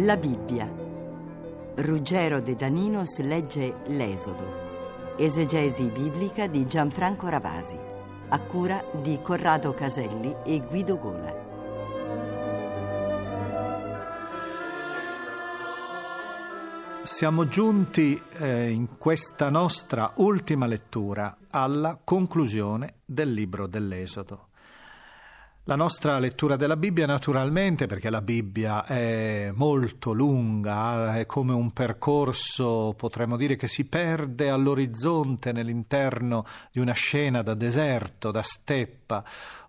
La Bibbia. Ruggero De Daninos legge L'Esodo. Esegesi biblica di Gianfranco Ravasi. A cura di Corrado Caselli e Guido Gola. Siamo giunti eh, in questa nostra ultima lettura alla conclusione del libro dell'Esodo. La nostra lettura della Bibbia naturalmente, perché la Bibbia è molto lunga, è come un percorso, potremmo dire, che si perde all'orizzonte nell'interno di una scena da deserto, da steppa,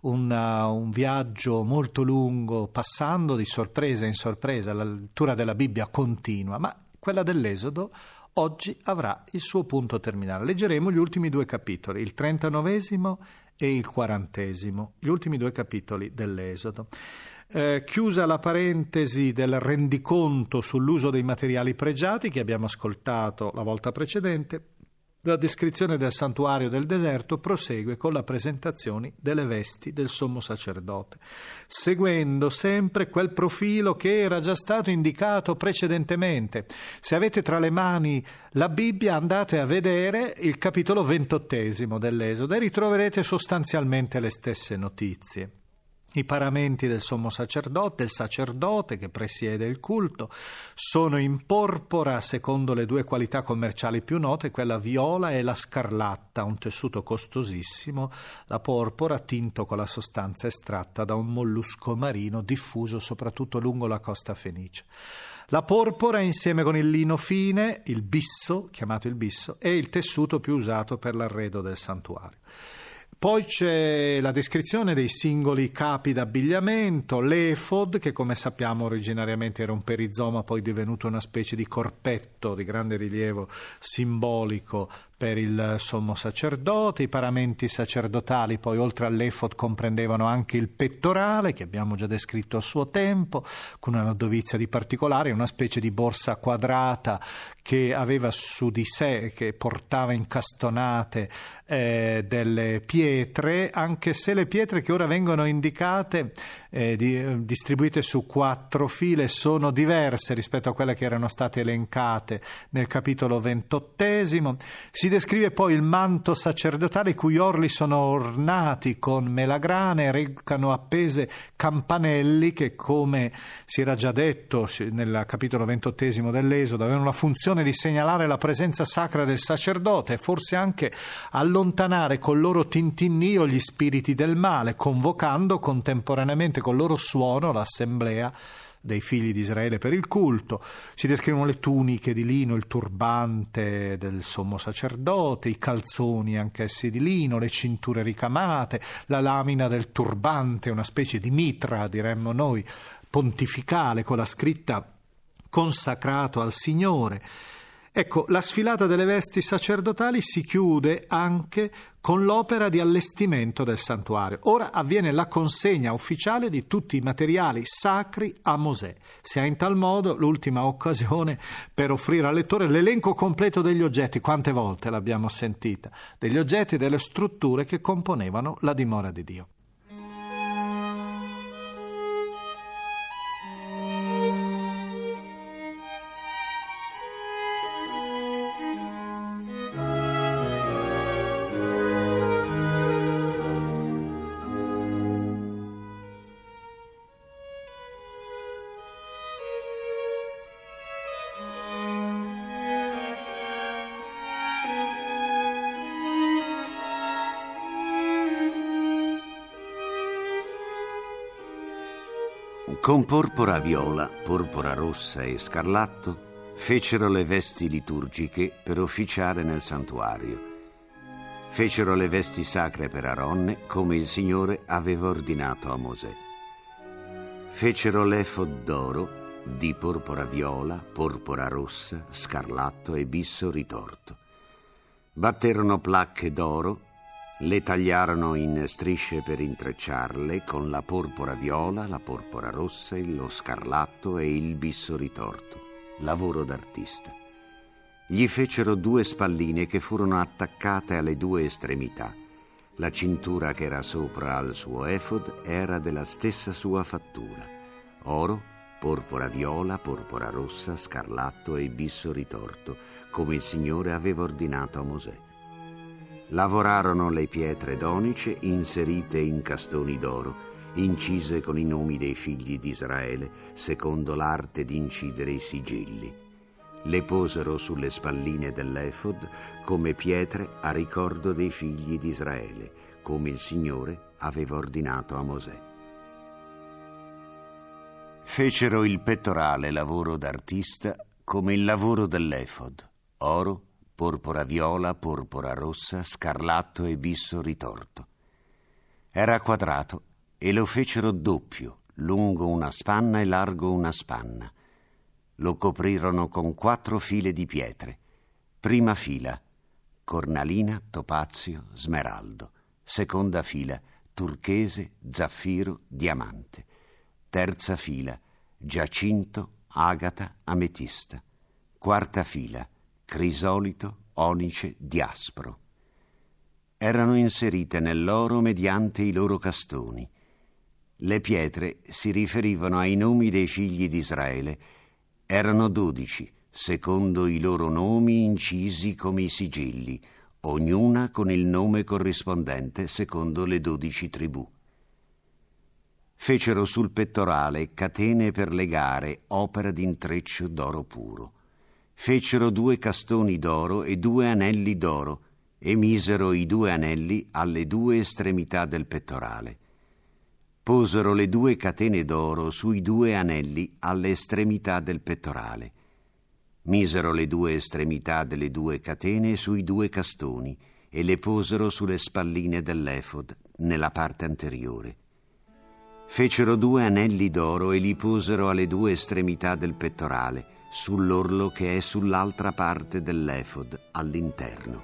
una, un viaggio molto lungo, passando di sorpresa in sorpresa, la lettura della Bibbia continua, ma quella dell'Esodo oggi avrà il suo punto terminale. Leggeremo gli ultimi due capitoli, il trentanovesimo e il quarantesimo, gli ultimi due capitoli dell'Esodo. Eh, chiusa la parentesi del rendiconto sull'uso dei materiali pregiati che abbiamo ascoltato la volta precedente, la descrizione del santuario del deserto prosegue con la presentazione delle vesti del sommo sacerdote, seguendo sempre quel profilo che era già stato indicato precedentemente. Se avete tra le mani la Bibbia andate a vedere il capitolo ventottesimo dell'Esodo e ritroverete sostanzialmente le stesse notizie. I paramenti del sommo sacerdote, il sacerdote che presiede il culto, sono in porpora secondo le due qualità commerciali più note, quella viola e la scarlatta, un tessuto costosissimo, la porpora tinto con la sostanza estratta da un mollusco marino diffuso soprattutto lungo la costa fenice. La porpora insieme con il lino fine, il bisso, chiamato il bisso, è il tessuto più usato per l'arredo del santuario. Poi c'è la descrizione dei singoli capi d'abbigliamento, l'efod, che come sappiamo originariamente era un perizoma, poi divenuto una specie di corpetto di grande rilievo simbolico per il sommo sacerdote, i paramenti sacerdotali poi oltre all'efod comprendevano anche il pettorale che abbiamo già descritto a suo tempo, con una dovizia di particolare, una specie di borsa quadrata che aveva su di sé, che portava incastonate eh, delle pietre, anche se le pietre che ora vengono indicate, eh, di, distribuite su quattro file, sono diverse rispetto a quelle che erano state elencate nel capitolo ventottesimo. Si descrive poi il manto sacerdotale i cui orli sono ornati con melagrane recano appese campanelli che, come si era già detto nel capitolo ventottesimo dell'Esodo, avevano la funzione di segnalare la presenza sacra del sacerdote e forse anche allontanare col loro tintinnio gli spiriti del male, convocando contemporaneamente col loro suono l'assemblea dei figli di Israele per il culto, si descrivono le tuniche di lino, il turbante del sommo sacerdote, i calzoni anch'essi di lino, le cinture ricamate, la lamina del turbante, una specie di mitra, diremmo noi, pontificale con la scritta consacrato al Signore. Ecco, la sfilata delle vesti sacerdotali si chiude anche con l'opera di allestimento del santuario. Ora avviene la consegna ufficiale di tutti i materiali sacri a Mosè. Si ha in tal modo l'ultima occasione per offrire al lettore l'elenco completo degli oggetti, quante volte l'abbiamo sentita, degli oggetti e delle strutture che componevano la dimora di Dio. Con porpora viola, porpora rossa e scarlatto fecero le vesti liturgiche per officiare nel santuario. Fecero le vesti sacre per Aronne come il Signore aveva ordinato a Mosè. Fecero l'efod d'oro di porpora viola, porpora rossa, scarlatto e bisso ritorto. Batterono placche d'oro le tagliarono in strisce per intrecciarle con la porpora viola, la porpora rossa, lo scarlatto e il bisso ritorto, lavoro d'artista. Gli fecero due spalline che furono attaccate alle due estremità. La cintura che era sopra al suo efod era della stessa sua fattura, oro, porpora viola, porpora rossa, scarlatto e bisso ritorto, come il Signore aveva ordinato a Mosè. Lavorarono le pietre donice inserite in castoni d'oro, incise con i nomi dei figli di Israele, secondo l'arte di incidere i sigilli. Le posero sulle spalline dell'efod come pietre a ricordo dei figli di Israele, come il Signore aveva ordinato a Mosè. Fecero il pettorale lavoro d'artista come il lavoro dell'efod, oro, porpora viola, porpora rossa, scarlatto e bisso ritorto. Era quadrato e lo fecero doppio, lungo una spanna e largo una spanna. Lo coprirono con quattro file di pietre. Prima fila, cornalina, topazio, smeraldo. Seconda fila, turchese, zaffiro, diamante. Terza fila, giacinto, agata, ametista. Quarta fila, crisolito, onice, diaspro. Erano inserite nell'oro mediante i loro castoni. Le pietre si riferivano ai nomi dei figli di Israele. Erano dodici, secondo i loro nomi incisi come i sigilli, ognuna con il nome corrispondente secondo le dodici tribù. Fecero sul pettorale catene per legare, opera d'intreccio d'oro puro fecero due castoni d'oro e due anelli d'oro e misero i due anelli alle due estremità del pettorale. Posero le due catene d'oro sui due anelli alle estremità del pettorale. Misero le due estremità delle due catene sui due castoni e le posero sulle spalline dell'efod, nella parte anteriore. Fecero due anelli d'oro e li posero alle due estremità del pettorale, sull'orlo che è sull'altra parte dell'efod, all'interno.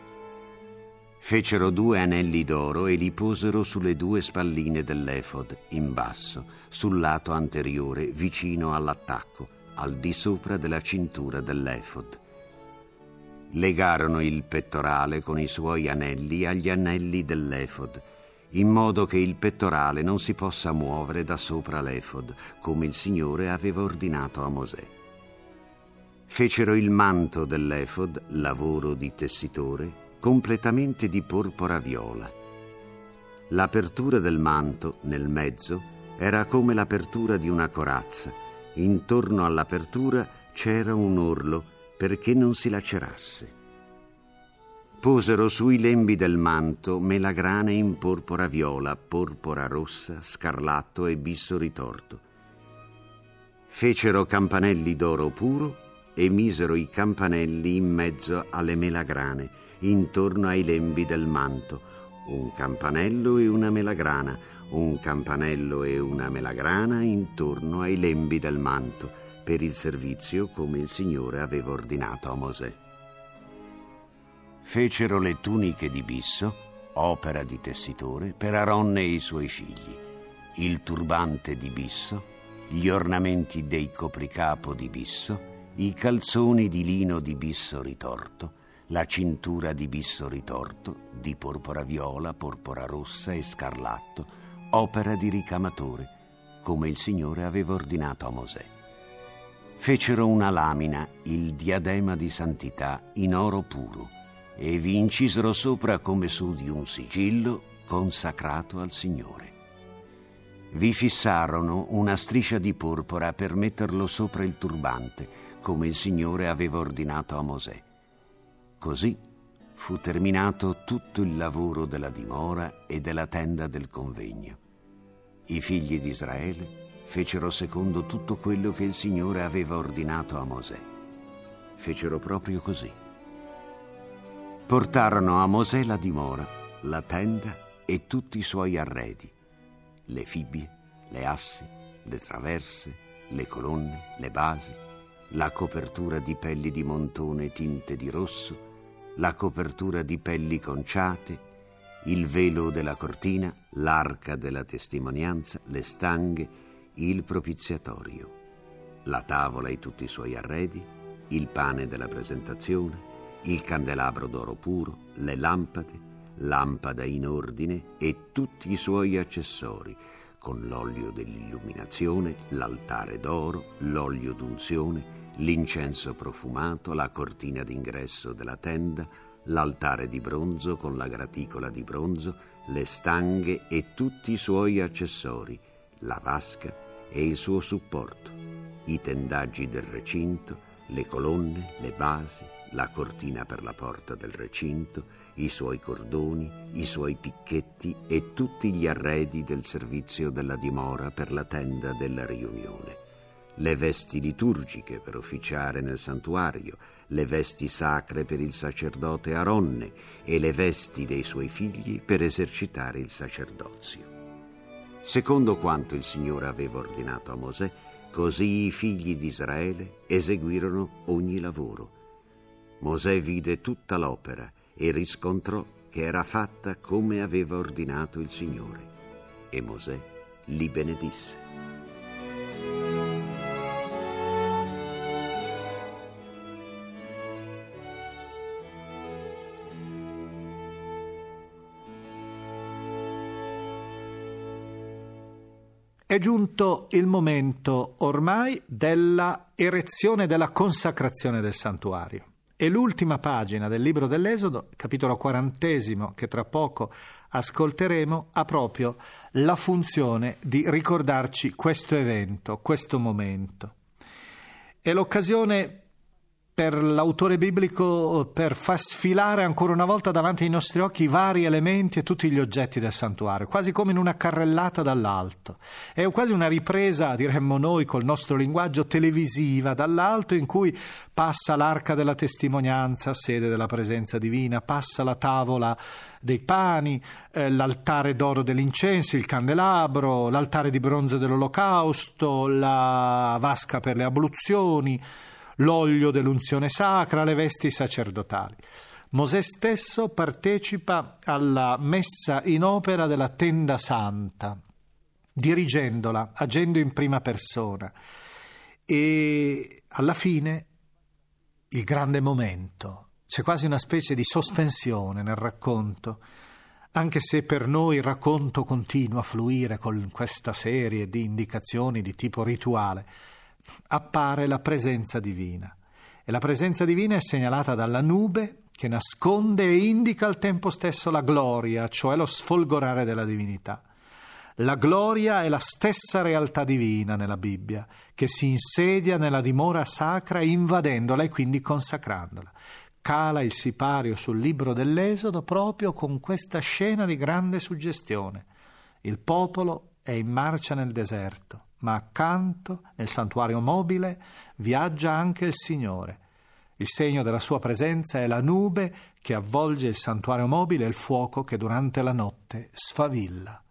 Fecero due anelli d'oro e li posero sulle due spalline dell'efod, in basso, sul lato anteriore, vicino all'attacco, al di sopra della cintura dell'efod. Legarono il pettorale con i suoi anelli agli anelli dell'efod, in modo che il pettorale non si possa muovere da sopra l'efod, come il Signore aveva ordinato a Mosè. Fecero il manto dell'efod, lavoro di tessitore, completamente di porpora viola. L'apertura del manto, nel mezzo, era come l'apertura di una corazza. Intorno all'apertura c'era un orlo perché non si lacerasse. Posero sui lembi del manto melagrane in porpora viola, porpora rossa, scarlatto e bisso ritorto. Fecero campanelli d'oro puro e misero i campanelli in mezzo alle melagrane, intorno ai lembi del manto, un campanello e una melagrana, un campanello e una melagrana intorno ai lembi del manto, per il servizio come il Signore aveva ordinato a Mosè. Fecero le tuniche di bisso, opera di tessitore, per Aronne e i suoi figli, il turbante di bisso, gli ornamenti dei copricapo di bisso, i calzoni di lino di bisso ritorto, la cintura di bisso ritorto, di porpora viola, porpora rossa e scarlatto, opera di ricamatore, come il Signore aveva ordinato a Mosè. Fecero una lamina, il diadema di santità, in oro puro, e vi incisero sopra come su di un sigillo consacrato al Signore. Vi fissarono una striscia di porpora per metterlo sopra il turbante, come il Signore aveva ordinato a Mosè. Così fu terminato tutto il lavoro della dimora e della tenda del convegno. I figli di Israele fecero secondo tutto quello che il Signore aveva ordinato a Mosè. Fecero proprio così. Portarono a Mosè la dimora, la tenda e tutti i suoi arredi, le fibbie, le assi, le traverse, le colonne, le basi, la copertura di pelli di montone tinte di rosso, la copertura di pelli conciate, il velo della cortina, l'arca della testimonianza, le stanghe, il propiziatorio, la tavola e tutti i suoi arredi, il pane della presentazione, il candelabro d'oro puro, le lampade, lampada in ordine e tutti i suoi accessori, con l'olio dell'illuminazione, l'altare d'oro, l'olio d'unzione, l'incenso profumato, la cortina d'ingresso della tenda, l'altare di bronzo con la graticola di bronzo, le stanghe e tutti i suoi accessori, la vasca e il suo supporto, i tendaggi del recinto, le colonne, le basi, la cortina per la porta del recinto, i suoi cordoni, i suoi picchetti e tutti gli arredi del servizio della dimora per la tenda della riunione, le vesti liturgiche per officiare nel santuario, le vesti sacre per il sacerdote Aronne e le vesti dei suoi figli per esercitare il sacerdozio. Secondo quanto il Signore aveva ordinato a Mosè, così i figli di Israele eseguirono ogni lavoro. Mosè vide tutta l'opera e riscontrò che era fatta come aveva ordinato il Signore. E Mosè li benedisse. È giunto il momento ormai della erezione della consacrazione del santuario. E l'ultima pagina del libro dell'Esodo, capitolo quarantesimo, che tra poco ascolteremo, ha proprio la funzione di ricordarci questo evento, questo momento. È l'occasione per l'autore biblico per far sfilare ancora una volta davanti ai nostri occhi i vari elementi e tutti gli oggetti del santuario, quasi come in una carrellata dall'alto. È quasi una ripresa, diremmo noi, col nostro linguaggio televisiva dall'alto in cui passa l'arca della testimonianza, sede della presenza divina, passa la tavola dei pani, eh, l'altare d'oro dell'incenso, il candelabro, l'altare di bronzo dell'olocausto, la vasca per le abluzioni, l'olio dell'unzione sacra, le vesti sacerdotali. Mosè stesso partecipa alla messa in opera della tenda santa, dirigendola, agendo in prima persona. E alla fine il grande momento. C'è quasi una specie di sospensione nel racconto, anche se per noi il racconto continua a fluire con questa serie di indicazioni di tipo rituale appare la presenza divina. E la presenza divina è segnalata dalla nube che nasconde e indica al tempo stesso la gloria, cioè lo sfolgorare della divinità. La gloria è la stessa realtà divina nella Bibbia, che si insedia nella dimora sacra invadendola e quindi consacrandola. Cala il sipario sul libro dell'Esodo proprio con questa scena di grande suggestione. Il popolo è in marcia nel deserto ma accanto, nel santuario mobile, viaggia anche il Signore. Il segno della sua presenza è la nube che avvolge il santuario mobile e il fuoco che durante la notte sfavilla.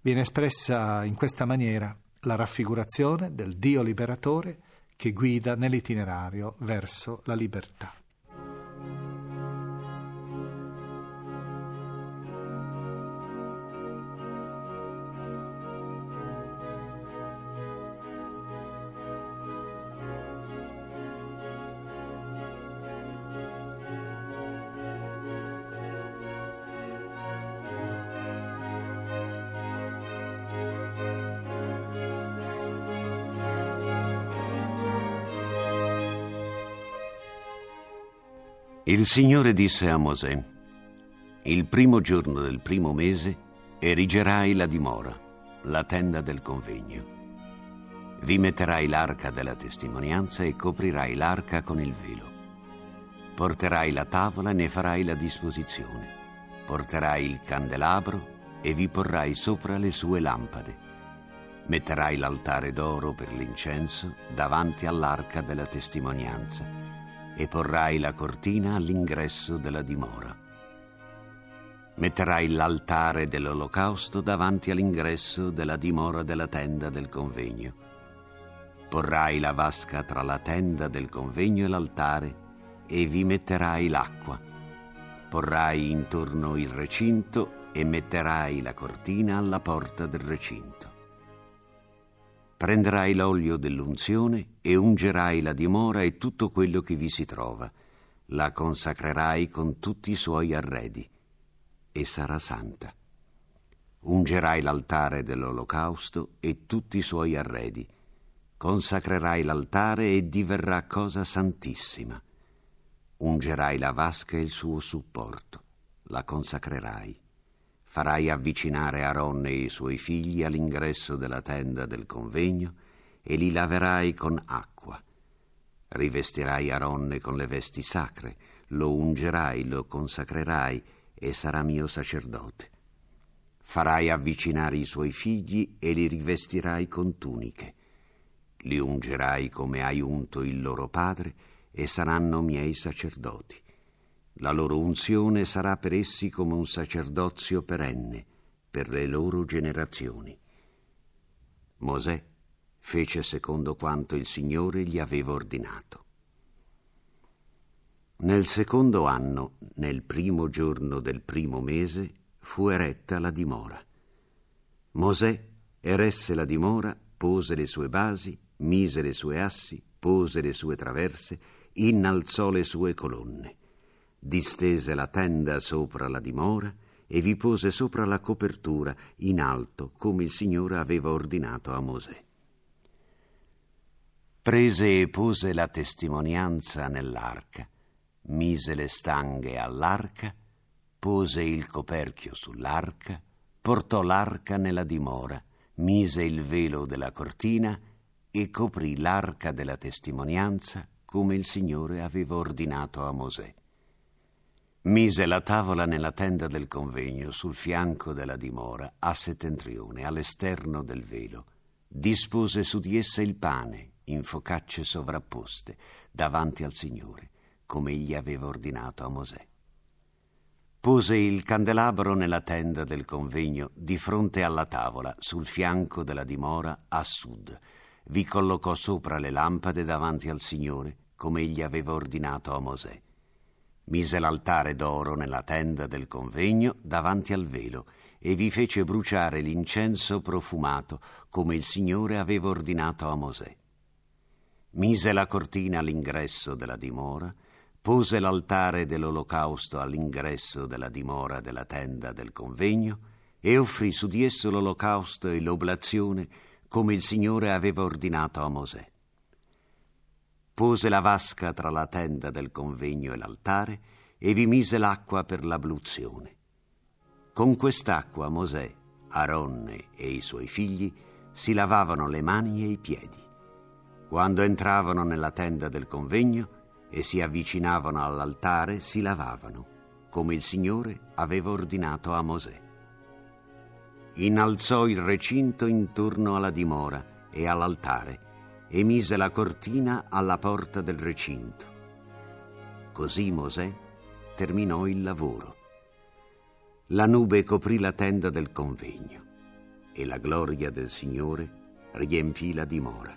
Viene espressa in questa maniera la raffigurazione del Dio liberatore che guida nell'itinerario verso la libertà. Il Signore disse a Mosè, il primo giorno del primo mese erigerai la dimora, la tenda del convegno. Vi metterai l'arca della testimonianza e coprirai l'arca con il velo. Porterai la tavola e ne farai la disposizione. Porterai il candelabro e vi porrai sopra le sue lampade. Metterai l'altare d'oro per l'incenso davanti all'arca della testimonianza e porrai la cortina all'ingresso della dimora. Metterai l'altare dell'olocausto davanti all'ingresso della dimora della tenda del convegno. Porrai la vasca tra la tenda del convegno e l'altare e vi metterai l'acqua. Porrai intorno il recinto e metterai la cortina alla porta del recinto. Prenderai l'olio dell'unzione e ungerai la dimora e tutto quello che vi si trova. La consacrerai con tutti i suoi arredi e sarà santa. ungerai l'altare dell'olocausto e tutti i suoi arredi, consacrerai l'altare e diverrà cosa santissima. Ungerai la vasca e il suo supporto, la consacrerai. Farai avvicinare Aaron e i suoi figli all'ingresso della tenda del convegno e li laverai con acqua. Rivestirai Aaronne con le vesti sacre, lo ungerai, lo consacrerai e sarà mio sacerdote. Farai avvicinare i suoi figli e li rivestirai con tuniche. Li ungerai come hai unto il loro padre e saranno miei sacerdoti. La loro unzione sarà per essi come un sacerdozio perenne per le loro generazioni. Mosè fece secondo quanto il Signore gli aveva ordinato. Nel secondo anno, nel primo giorno del primo mese, fu eretta la dimora. Mosè eresse la dimora, pose le sue basi, mise le sue assi, pose le sue traverse, innalzò le sue colonne, distese la tenda sopra la dimora e vi pose sopra la copertura in alto come il Signore aveva ordinato a Mosè. Prese e pose la testimonianza nell'arca mise le stanghe all'arca, pose il coperchio sull'arca, portò l'arca nella dimora, mise il velo della cortina e coprì l'arca della testimonianza come il Signore aveva ordinato a Mosè. Mise la tavola nella tenda del convegno sul fianco della dimora, a settentrione, all'esterno del velo. Dispose su di essa il pane, in focacce sovrapposte, davanti al Signore come egli aveva ordinato a Mosè. Pose il candelabro nella tenda del convegno di fronte alla tavola, sul fianco della dimora a sud. Vi collocò sopra le lampade davanti al Signore, come egli aveva ordinato a Mosè. Mise l'altare d'oro nella tenda del convegno davanti al velo e vi fece bruciare l'incenso profumato, come il Signore aveva ordinato a Mosè. Mise la cortina all'ingresso della dimora pose l'altare dell'olocausto all'ingresso della dimora della tenda del convegno e offrì su di esso l'olocausto e l'oblazione come il Signore aveva ordinato a Mosè. Pose la vasca tra la tenda del convegno e l'altare e vi mise l'acqua per l'abluzione. Con quest'acqua Mosè, Aronne e i suoi figli si lavavano le mani e i piedi. Quando entravano nella tenda del convegno, e si avvicinavano all'altare si lavavano, come il Signore aveva ordinato a Mosè. Innalzò il recinto intorno alla dimora e all'altare e mise la cortina alla porta del recinto. Così Mosè terminò il lavoro. La nube coprì la tenda del convegno e la gloria del Signore riempì la dimora.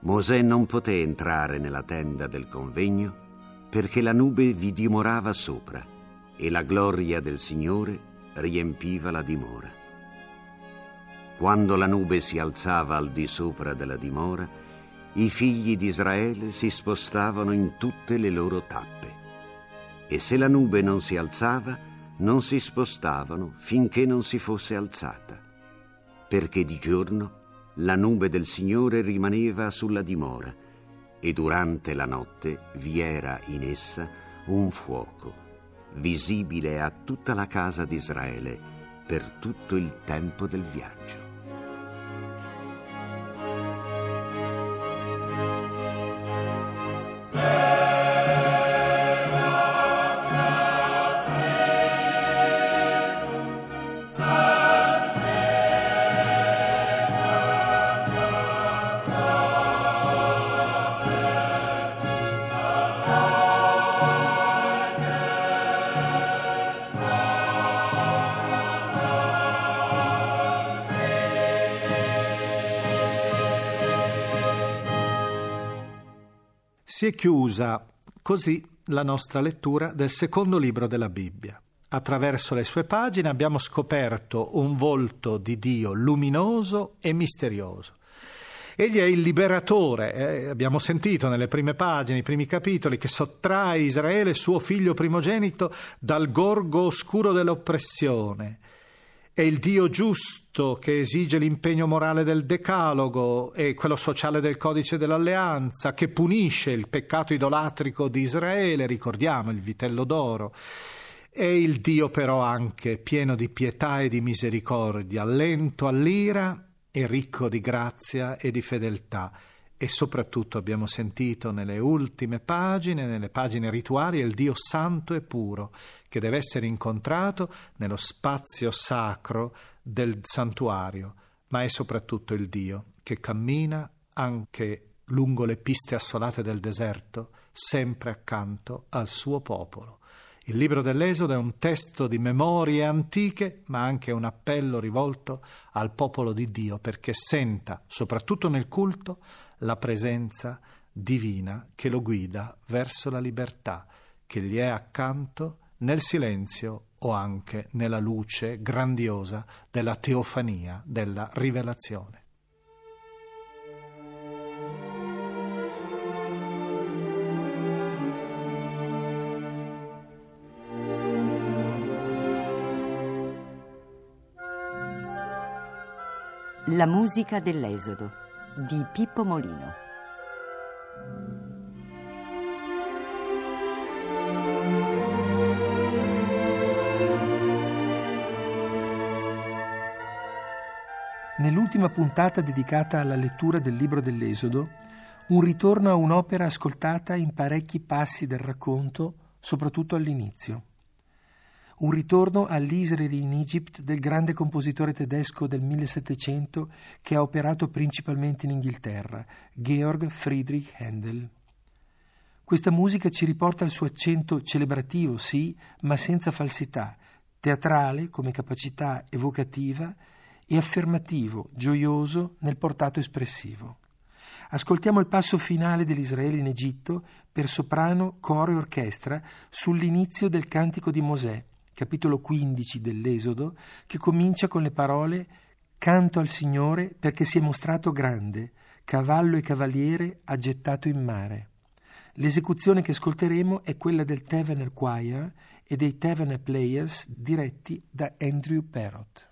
Mosè non poté entrare nella tenda del convegno perché la nube vi dimorava sopra e la gloria del Signore riempiva la dimora. Quando la nube si alzava al di sopra della dimora, i figli di Israele si spostavano in tutte le loro tappe. E se la nube non si alzava, non si spostavano finché non si fosse alzata, perché di giorno la nube del Signore rimaneva sulla dimora e durante la notte vi era in essa un fuoco, visibile a tutta la casa di Israele per tutto il tempo del viaggio. Si è chiusa così la nostra lettura del secondo libro della Bibbia. Attraverso le sue pagine abbiamo scoperto un volto di Dio luminoso e misterioso. Egli è il liberatore, eh, abbiamo sentito nelle prime pagine, i primi capitoli, che sottrae Israele, suo figlio primogenito, dal gorgo oscuro dell'oppressione È il Dio giusto che esige l'impegno morale del decalogo e quello sociale del codice dell'alleanza, che punisce il peccato idolatrico di Israele, ricordiamo il vitello d'oro. È il Dio però anche pieno di pietà e di misericordia, lento all'ira e ricco di grazia e di fedeltà. E soprattutto abbiamo sentito nelle ultime pagine, nelle pagine rituali, il Dio santo e puro, che deve essere incontrato nello spazio sacro del santuario, ma è soprattutto il Dio che cammina anche lungo le piste assolate del deserto, sempre accanto al suo popolo. Il libro dell'Esodo è un testo di memorie antiche, ma anche un appello rivolto al popolo di Dio perché senta, soprattutto nel culto, la presenza divina che lo guida verso la libertà, che gli è accanto nel silenzio o anche nella luce grandiosa della teofania, della rivelazione. La musica dell'Esodo di Pippo Molino. Nell'ultima puntata dedicata alla lettura del libro dell'Esodo, un ritorno a un'opera ascoltata in parecchi passi del racconto, soprattutto all'inizio un ritorno all'Israel in Egypt del grande compositore tedesco del 1700 che ha operato principalmente in Inghilterra, Georg Friedrich Handel. Questa musica ci riporta al suo accento celebrativo, sì, ma senza falsità, teatrale come capacità evocativa e affermativo, gioioso nel portato espressivo. Ascoltiamo il passo finale dell'Israele in Egitto per soprano, coro e orchestra sull'inizio del cantico di Mosè, capitolo 15 dell'Esodo, che comincia con le parole Canto al Signore perché si è mostrato grande, cavallo e cavaliere ha gettato in mare. L'esecuzione che ascolteremo è quella del Tavener Choir e dei Tavener Players diretti da Andrew Perrott.